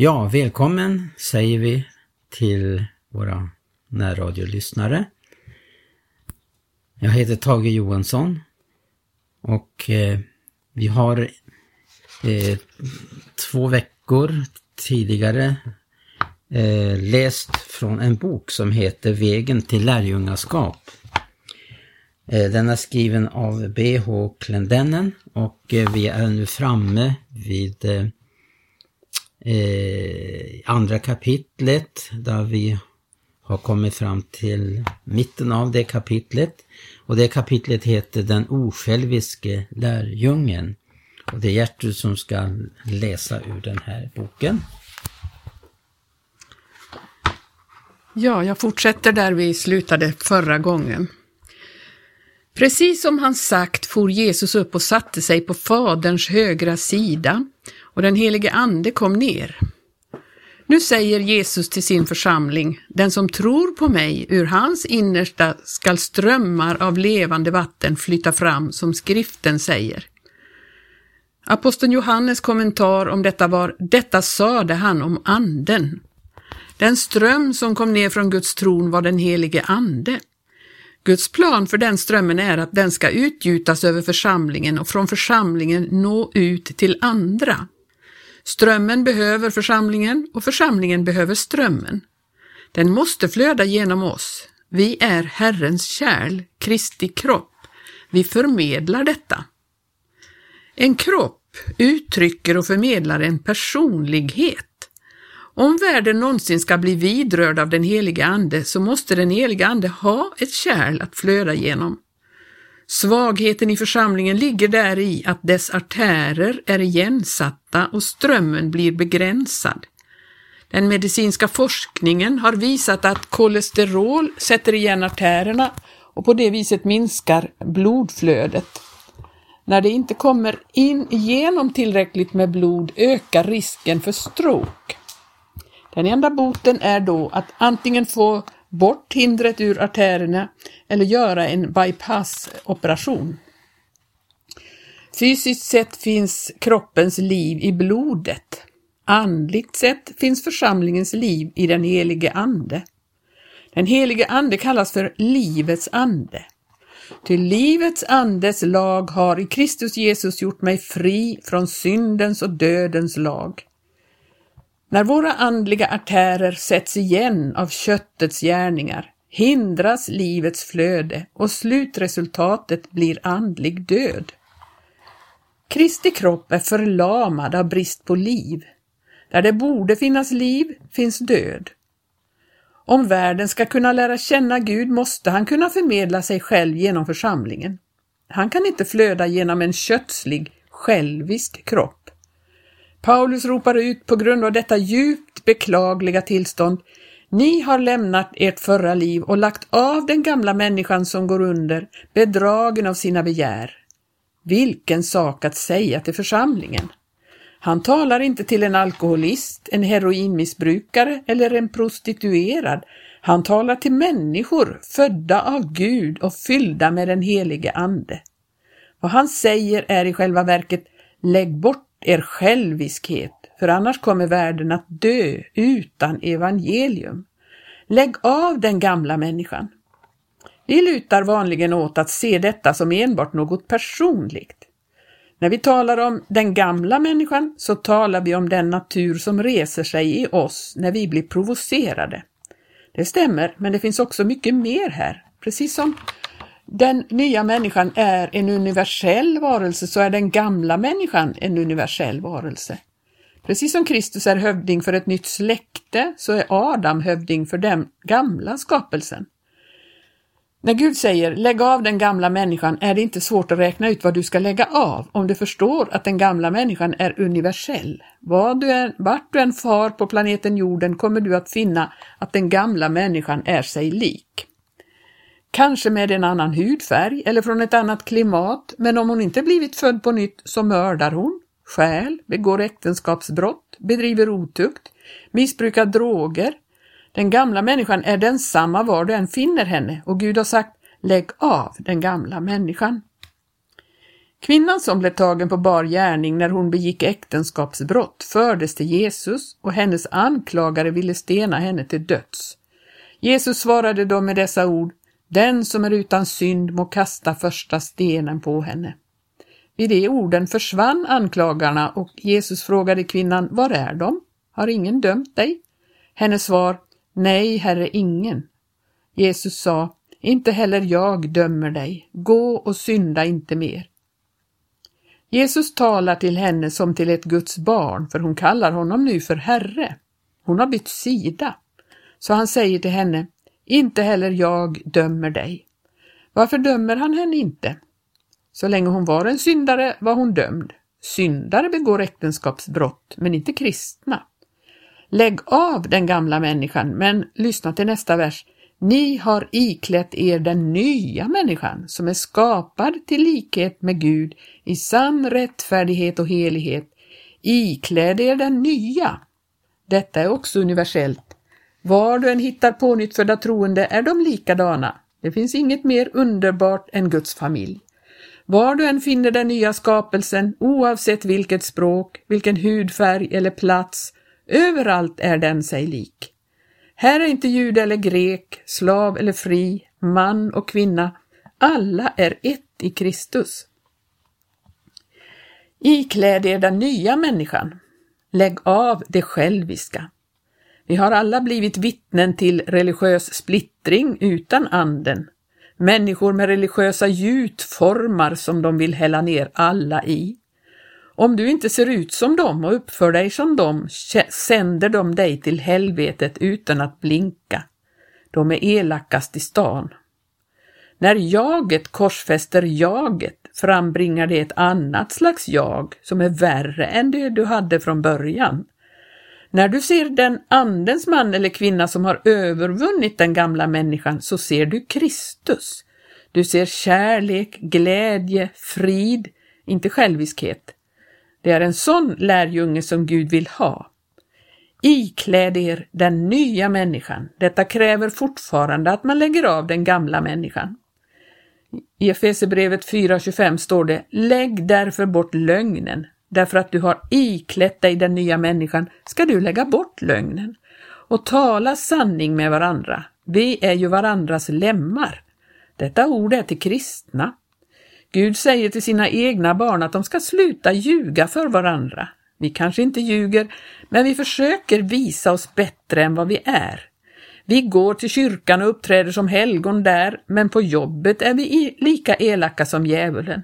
Ja, välkommen säger vi till våra närradiolyssnare. Jag heter Tage Johansson och eh, vi har eh, två veckor tidigare eh, läst från en bok som heter Vägen till lärjungaskap. Eh, den är skriven av B.H. Klendennen och eh, vi är nu framme vid eh, eh, andra kapitlet där vi har kommit fram till mitten av det kapitlet. Och det kapitlet heter Den osjälviske lärjungen. Och det är Gertrud som ska läsa ur den här boken. Ja, jag fortsätter där vi slutade förra gången. Precis som han sagt for Jesus upp och satte sig på Faderns högra sida och den helige Ande kom ner. Nu säger Jesus till sin församling, den som tror på mig, ur hans innersta skall strömmar av levande vatten flyta fram, som skriften säger. Aposteln Johannes kommentar om detta var, detta sade han om anden. Den ström som kom ner från Guds tron var den helige ande. Guds plan för den strömmen är att den ska utgjutas över församlingen och från församlingen nå ut till andra. Strömmen behöver församlingen och församlingen behöver strömmen. Den måste flöda genom oss. Vi är Herrens kärl, Kristi kropp. Vi förmedlar detta. En kropp uttrycker och förmedlar en personlighet. Om världen någonsin ska bli vidrörd av den heliga Ande så måste den heliga Ande ha ett kärl att flöda genom. Svagheten i församlingen ligger där i att dess artärer är igensatta och strömmen blir begränsad. Den medicinska forskningen har visat att kolesterol sätter igen artärerna och på det viset minskar blodflödet. När det inte kommer in igenom tillräckligt med blod ökar risken för stroke. Den enda boten är då att antingen få bort hindret ur artärerna eller göra en bypassoperation. Fysiskt sett finns kroppens liv i blodet. Andligt sett finns församlingens liv i den helige Ande. Den helige Ande kallas för livets ande. Till livets andes lag har i Kristus Jesus gjort mig fri från syndens och dödens lag. När våra andliga artärer sätts igen av köttets gärningar hindras livets flöde och slutresultatet blir andlig död. Kristi kropp är förlamad av brist på liv. Där det borde finnas liv finns död. Om världen ska kunna lära känna Gud måste han kunna förmedla sig själv genom församlingen. Han kan inte flöda genom en kötslig, självisk kropp. Paulus ropar ut på grund av detta djupt beklagliga tillstånd ni har lämnat ert förra liv och lagt av den gamla människan som går under, bedragen av sina begär. Vilken sak att säga till församlingen! Han talar inte till en alkoholist, en heroinmissbrukare eller en prostituerad. Han talar till människor födda av Gud och fyllda med den helige Ande. Vad han säger är i själva verket lägg bort er själviskhet, för annars kommer världen att dö utan evangelium. Lägg av den gamla människan. Vi lutar vanligen åt att se detta som enbart något personligt. När vi talar om den gamla människan så talar vi om den natur som reser sig i oss när vi blir provocerade. Det stämmer, men det finns också mycket mer här. Precis som den nya människan är en universell varelse så är den gamla människan en universell varelse. Precis som Kristus är hövding för ett nytt släkte så är Adam hövding för den gamla skapelsen. När Gud säger lägg av den gamla människan är det inte svårt att räkna ut vad du ska lägga av om du förstår att den gamla människan är universell. Var du än, vart du än far på planeten jorden kommer du att finna att den gamla människan är sig lik. Kanske med en annan hudfärg eller från ett annat klimat, men om hon inte blivit född på nytt så mördar hon, stjäl, begår äktenskapsbrott, bedriver otukt, missbrukar droger. Den gamla människan är densamma var du än finner henne och Gud har sagt lägg av den gamla människan. Kvinnan som blev tagen på bar gärning när hon begick äktenskapsbrott fördes till Jesus och hennes anklagare ville stena henne till döds. Jesus svarade då med dessa ord, den som är utan synd må kasta första stenen på henne. Vid de orden försvann anklagarna och Jesus frågade kvinnan, var är de? Har ingen dömt dig? Hennes svar, nej, herre, ingen. Jesus sa, inte heller jag dömer dig, gå och synda inte mer. Jesus talar till henne som till ett Guds barn, för hon kallar honom nu för Herre. Hon har bytt sida. Så han säger till henne, inte heller jag dömer dig. Varför dömer han henne inte? Så länge hon var en syndare var hon dömd. Syndare begår äktenskapsbrott, men inte kristna. Lägg av den gamla människan, men lyssna till nästa vers. Ni har iklätt er den nya människan som är skapad till likhet med Gud i sann rättfärdighet och helighet. Ikläd er den nya. Detta är också universellt. Var du än hittar pånyttfödda troende är de likadana. Det finns inget mer underbart än Guds familj. Var du än finner den nya skapelsen, oavsett vilket språk, vilken hudfärg eller plats, överallt är den sig lik. Här är inte jude eller grek, slav eller fri, man och kvinna. Alla är ett i Kristus. Ikläd er den nya människan. Lägg av det själviska. Vi har alla blivit vittnen till religiös splittring utan anden. Människor med religiösa gjutformar som de vill hälla ner alla i. Om du inte ser ut som dem och uppför dig som dem sänder de dig till helvetet utan att blinka. De är elakast i stan. När jaget korsfäster jaget frambringar det ett annat slags jag som är värre än det du hade från början. När du ser den andens man eller kvinna som har övervunnit den gamla människan så ser du Kristus. Du ser kärlek, glädje, frid, inte själviskhet. Det är en sån lärjunge som Gud vill ha. Ikläd er den nya människan. Detta kräver fortfarande att man lägger av den gamla människan. I Efesierbrevet 4.25 står det Lägg därför bort lögnen. Därför att du har iklätt dig den nya människan ska du lägga bort lögnen och tala sanning med varandra. Vi är ju varandras lemmar. Detta ord är till kristna. Gud säger till sina egna barn att de ska sluta ljuga för varandra. Vi kanske inte ljuger, men vi försöker visa oss bättre än vad vi är. Vi går till kyrkan och uppträder som helgon där, men på jobbet är vi lika elaka som djävulen.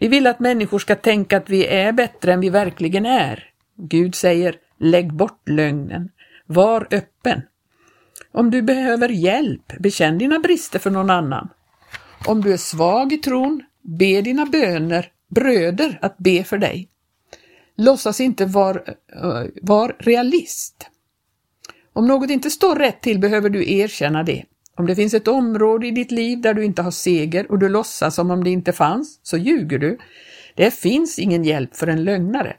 Vi vill att människor ska tänka att vi är bättre än vi verkligen är. Gud säger, lägg bort lögnen. Var öppen. Om du behöver hjälp, bekänn dina brister för någon annan. Om du är svag i tron, Be dina böner, bröder, att be för dig. Låtsas inte vara eh, var realist. Om något inte står rätt till behöver du erkänna det. Om det finns ett område i ditt liv där du inte har seger och du låtsas som om det inte fanns, så ljuger du. Det finns ingen hjälp för en lögnare.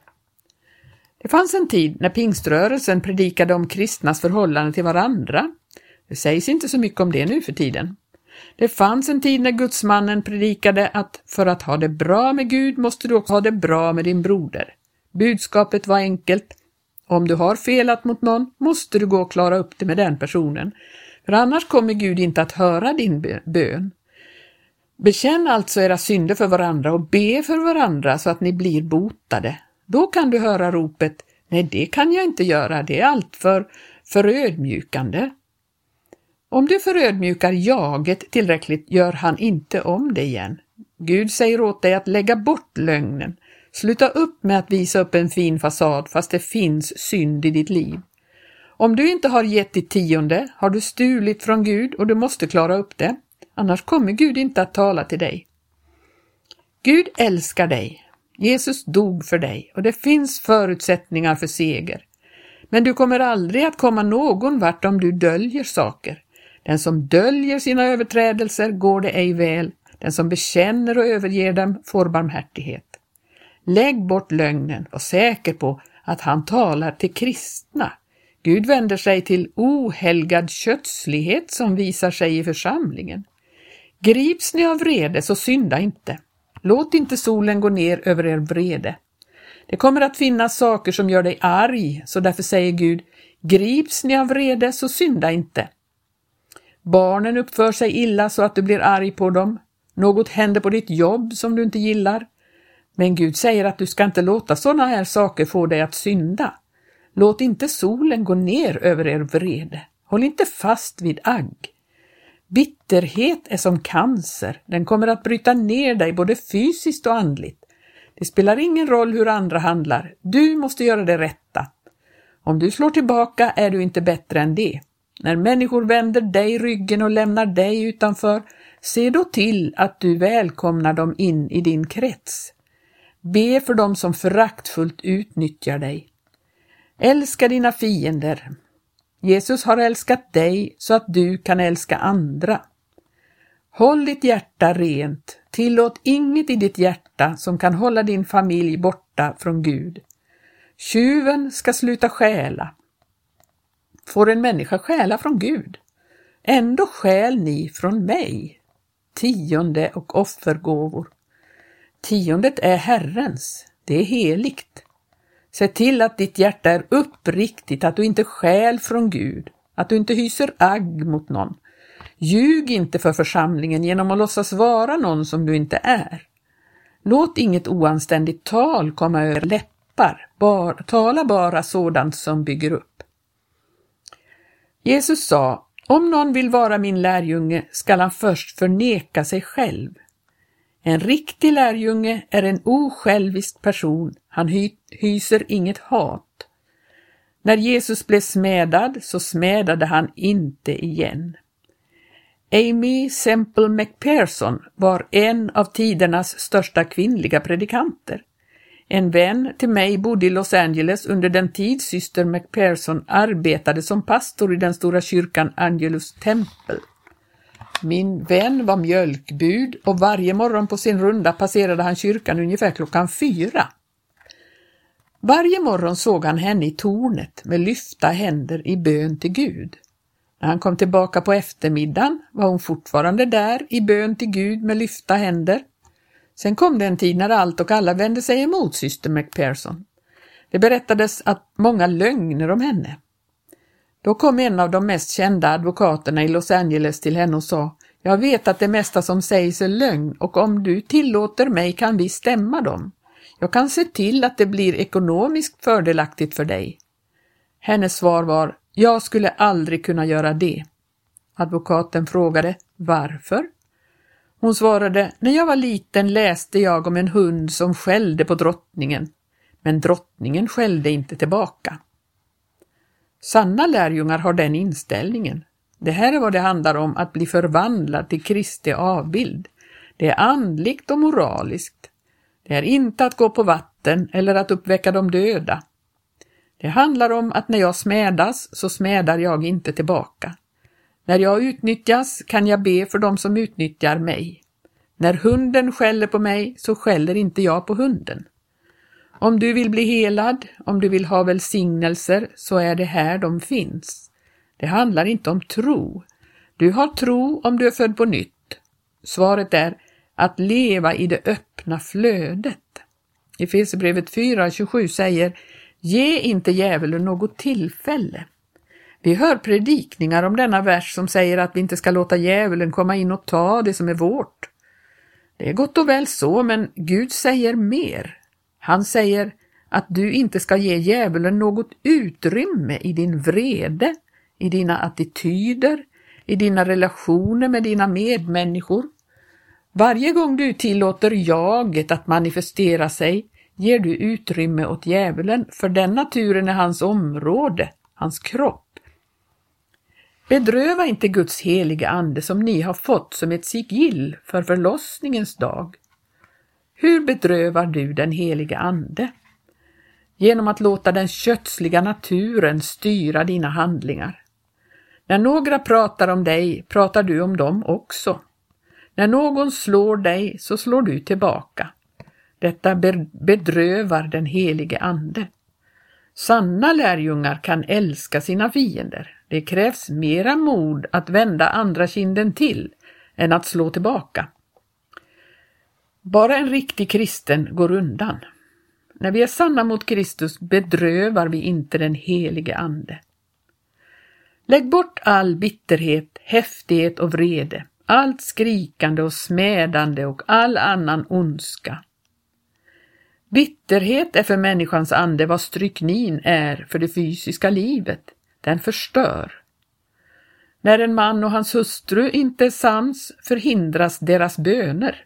Det fanns en tid när pingströrelsen predikade om kristnas förhållande till varandra. Det sägs inte så mycket om det nu för tiden. Det fanns en tid när gudsmannen predikade att för att ha det bra med Gud måste du också ha det bra med din broder. Budskapet var enkelt. Om du har felat mot någon måste du gå och klara upp det med den personen, för annars kommer Gud inte att höra din bön. Bekänn alltså era synder för varandra och be för varandra så att ni blir botade. Då kan du höra ropet Nej, det kan jag inte göra, det är alltför förödmjukande. Om du förödmjukar jaget tillräckligt gör han inte om det igen. Gud säger åt dig att lägga bort lögnen. Sluta upp med att visa upp en fin fasad fast det finns synd i ditt liv. Om du inte har gett ditt tionde har du stulit från Gud och du måste klara upp det. Annars kommer Gud inte att tala till dig. Gud älskar dig. Jesus dog för dig och det finns förutsättningar för seger. Men du kommer aldrig att komma någon vart om du döljer saker. Den som döljer sina överträdelser går det ej väl, den som bekänner och överger dem får barmhärtighet. Lägg bort lögnen, och säker på att han talar till kristna. Gud vänder sig till ohelgad kötslighet som visar sig i församlingen. Grips ni av vrede så synda inte. Låt inte solen gå ner över er vrede. Det kommer att finnas saker som gör dig arg, så därför säger Gud, grips ni av vrede så synda inte. Barnen uppför sig illa så att du blir arg på dem. Något händer på ditt jobb som du inte gillar. Men Gud säger att du ska inte låta sådana här saker få dig att synda. Låt inte solen gå ner över er vrede. Håll inte fast vid agg. Bitterhet är som cancer, den kommer att bryta ner dig både fysiskt och andligt. Det spelar ingen roll hur andra handlar, du måste göra det rätta. Om du slår tillbaka är du inte bättre än det. När människor vänder dig ryggen och lämnar dig utanför, se då till att du välkomnar dem in i din krets. Be för dem som föraktfullt utnyttjar dig. Älska dina fiender. Jesus har älskat dig så att du kan älska andra. Håll ditt hjärta rent. Tillåt inget i ditt hjärta som kan hålla din familj borta från Gud. Tjuven ska sluta stjäla. Får en människa stjäla från Gud? Ändå stjäl ni från mig. Tionde och offergåvor. Tiondet är Herrens, det är heligt. Se till att ditt hjärta är uppriktigt, att du inte stjäl från Gud, att du inte hyser agg mot någon. Ljug inte för församlingen genom att låtsas vara någon som du inte är. Låt inget oanständigt tal komma över läppar, bar, tala bara sådant som bygger upp. Jesus sa, om någon vill vara min lärjunge skall han först förneka sig själv, en riktig lärjunge är en osjälvisk person, han hy hyser inget hat. När Jesus blev smädad så smädade han inte igen. Amy Semple McPherson var en av tidernas största kvinnliga predikanter. En vän till mig bodde i Los Angeles under den tid syster McPherson arbetade som pastor i den stora kyrkan Angelus Temple. Min vän var mjölkbud och varje morgon på sin runda passerade han kyrkan ungefär klockan fyra. Varje morgon såg han henne i tornet med lyfta händer i bön till Gud. När han kom tillbaka på eftermiddagen var hon fortfarande där i bön till Gud med lyfta händer. Sen kom det en tid när allt och alla vände sig emot syster McPherson. Det berättades att många lögner om henne. Då kom en av de mest kända advokaterna i Los Angeles till henne och sa Jag vet att det mesta som sägs är lögn och om du tillåter mig kan vi stämma dem. Jag kan se till att det blir ekonomiskt fördelaktigt för dig. Hennes svar var Jag skulle aldrig kunna göra det. Advokaten frågade Varför? Hon svarade När jag var liten läste jag om en hund som skällde på drottningen, men drottningen skällde inte tillbaka. Sanna lärjungar har den inställningen. Det här är vad det handlar om att bli förvandlad till Kristi avbild. Det är andligt och moraliskt. Det är inte att gå på vatten eller att uppväcka de döda. Det handlar om att när jag smädas så smädar jag inte tillbaka. När jag utnyttjas kan jag be för dem som utnyttjar mig. När hunden skäller på mig så skäller inte jag på hunden. Om du vill bli helad, om du vill ha välsignelser, så är det här de finns. Det handlar inte om tro. Du har tro om du är född på nytt. Svaret är att leva i det öppna flödet. I Efesierbrevet 4.27 säger Ge inte djävulen något tillfälle. Vi hör predikningar om denna vers som säger att vi inte ska låta djävulen komma in och ta det som är vårt. Det är gott och väl så, men Gud säger mer. Han säger att du inte ska ge djävulen något utrymme i din vrede, i dina attityder, i dina relationer med dina medmänniskor. Varje gång du tillåter jaget att manifestera sig ger du utrymme åt djävulen, för den naturen är hans område, hans kropp. Bedröva inte Guds heliga ande som ni har fått som ett sigill för förlossningens dag. Hur bedrövar du den heliga Ande? Genom att låta den kötsliga naturen styra dina handlingar. När några pratar om dig pratar du om dem också. När någon slår dig så slår du tillbaka. Detta bedrövar den helige Ande. Sanna lärjungar kan älska sina fiender. Det krävs mera mod att vända andra kinden till än att slå tillbaka. Bara en riktig kristen går undan. När vi är sanna mot Kristus bedrövar vi inte den helige Ande. Lägg bort all bitterhet, häftighet och vrede, allt skrikande och smädande och all annan ondska. Bitterhet är för människans ande vad stryknin är för det fysiska livet. Den förstör. När en man och hans hustru inte är sams förhindras deras böner.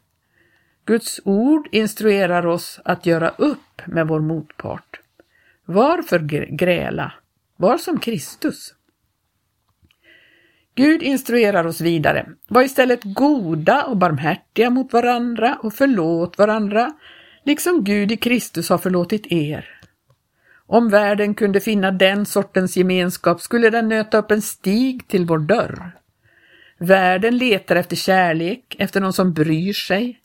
Guds ord instruerar oss att göra upp med vår motpart. Varför gräla? Var som Kristus. Gud instruerar oss vidare. Var istället goda och barmhärtiga mot varandra och förlåt varandra, liksom Gud i Kristus har förlåtit er. Om världen kunde finna den sortens gemenskap skulle den nöta upp en stig till vår dörr. Världen letar efter kärlek, efter någon som bryr sig.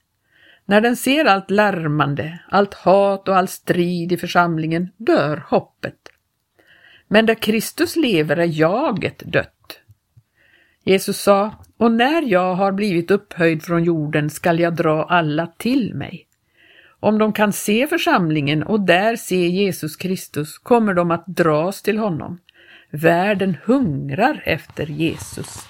När den ser allt larmande, allt hat och all strid i församlingen dör hoppet. Men där Kristus lever är jaget dött. Jesus sa, och när jag har blivit upphöjd från jorden skall jag dra alla till mig. Om de kan se församlingen och där se Jesus Kristus kommer de att dras till honom. Världen hungrar efter Jesus.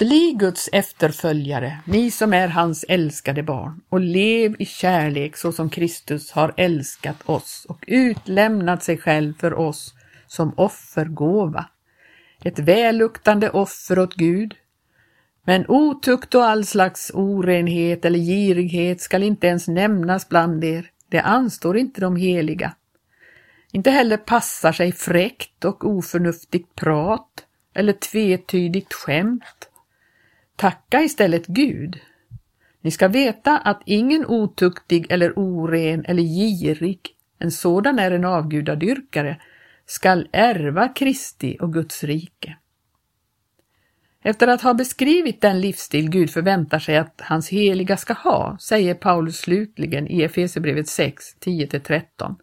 Bli Guds efterföljare, ni som är hans älskade barn, och lev i kärlek så som Kristus har älskat oss och utlämnat sig själv för oss som offergåva ett välluktande offer åt Gud. Men otukt och all slags orenhet eller girighet skall inte ens nämnas bland er, det anstår inte de heliga. Inte heller passar sig fräckt och oförnuftigt prat eller tvetydigt skämt. Tacka istället Gud. Ni ska veta att ingen otuktig eller oren eller girig, en sådan är en avgudadyrkare, skall ärva Kristi och Guds rike. Efter att ha beskrivit den livsstil Gud förväntar sig att hans heliga ska ha, säger Paulus slutligen i Efesierbrevet 6, 10-13.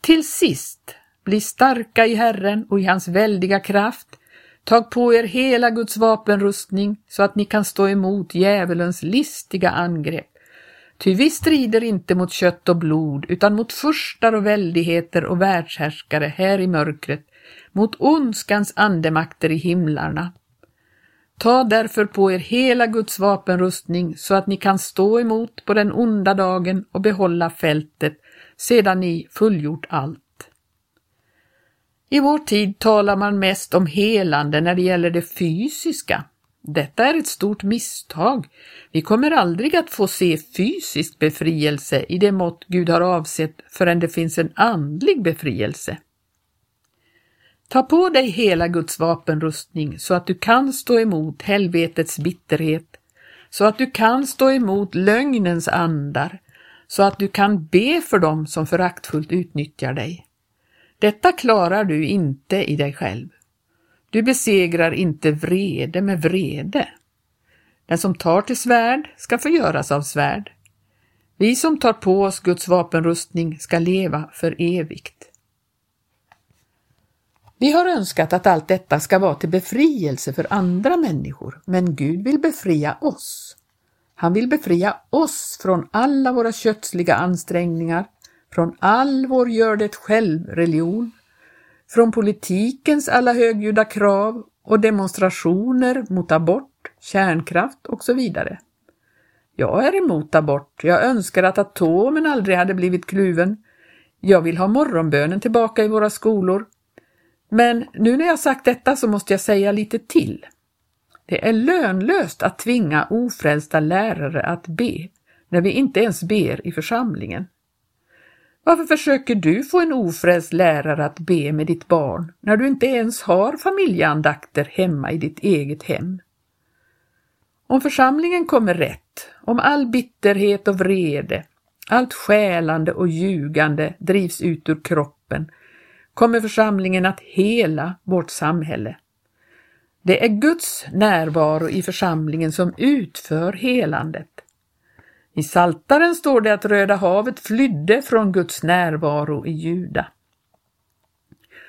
Till sist, bli starka i Herren och i hans väldiga kraft. Tag på er hela Guds vapenrustning så att ni kan stå emot djävulens listiga angrepp. Ty vi strider inte mot kött och blod, utan mot furstar och väldigheter och världshärskare här i mörkret, mot ondskans andemakter i himlarna. Ta därför på er hela Guds vapenrustning så att ni kan stå emot på den onda dagen och behålla fältet sedan ni fullgjort allt. I vår tid talar man mest om helande när det gäller det fysiska, detta är ett stort misstag. Vi kommer aldrig att få se fysisk befrielse i det mått Gud har avsett förrän det finns en andlig befrielse. Ta på dig hela Guds vapenrustning så att du kan stå emot helvetets bitterhet, så att du kan stå emot lögnens andar, så att du kan be för dem som föraktfullt utnyttjar dig. Detta klarar du inte i dig själv. Du besegrar inte vrede med vrede. Den som tar till svärd ska förgöras av svärd. Vi som tar på oss Guds vapenrustning ska leva för evigt. Vi har önskat att allt detta ska vara till befrielse för andra människor, men Gud vill befria oss. Han vill befria oss från alla våra kötsliga ansträngningar, från all vår gör det själv-religion, från politikens alla högljudda krav och demonstrationer mot abort, kärnkraft och så vidare. Jag är emot abort. Jag önskar att atomen aldrig hade blivit kluven. Jag vill ha morgonbönen tillbaka i våra skolor. Men nu när jag sagt detta så måste jag säga lite till. Det är lönlöst att tvinga ofrälsta lärare att be, när vi inte ens ber i församlingen. Varför försöker du få en ofrälst lärare att be med ditt barn när du inte ens har familjeandakter hemma i ditt eget hem? Om församlingen kommer rätt, om all bitterhet och vrede, allt skälande och ljugande drivs ut ur kroppen, kommer församlingen att hela vårt samhälle. Det är Guds närvaro i församlingen som utför helandet. I Saltaren står det att Röda havet flydde från Guds närvaro i Juda.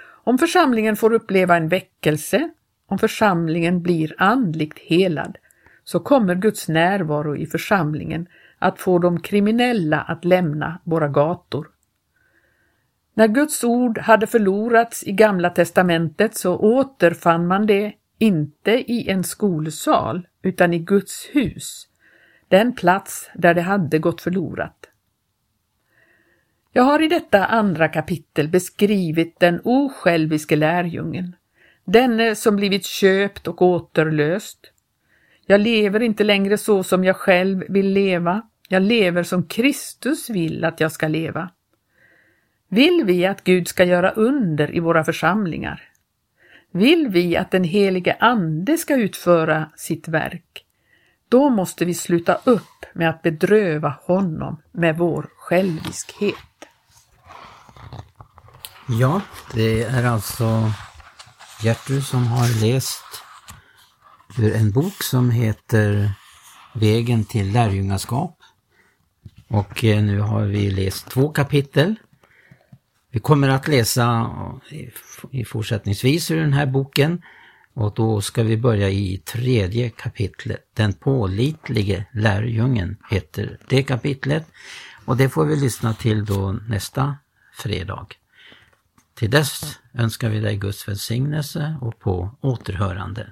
Om församlingen får uppleva en väckelse, om församlingen blir andligt helad, så kommer Guds närvaro i församlingen att få de kriminella att lämna våra gator. När Guds ord hade förlorats i Gamla testamentet så återfann man det inte i en skolsal utan i Guds hus, den plats där det hade gått förlorat. Jag har i detta andra kapitel beskrivit den osjälviske lärjungen, denne som blivit köpt och återlöst. Jag lever inte längre så som jag själv vill leva, jag lever som Kristus vill att jag ska leva. Vill vi att Gud ska göra under i våra församlingar? Vill vi att den helige Ande ska utföra sitt verk? Då måste vi sluta upp med att bedröva honom med vår själviskhet. Ja, det är alltså Gertrud som har läst ur en bok som heter Vägen till lärjungaskap. Och eh, nu har vi läst två kapitel. Vi kommer att läsa i fortsättningsvis ur den här boken och då ska vi börja i tredje kapitlet. Den pålitlige lärjungen heter det kapitlet och det får vi lyssna till då nästa fredag. Till dess önskar vi dig Guds välsignelse och på återhörande.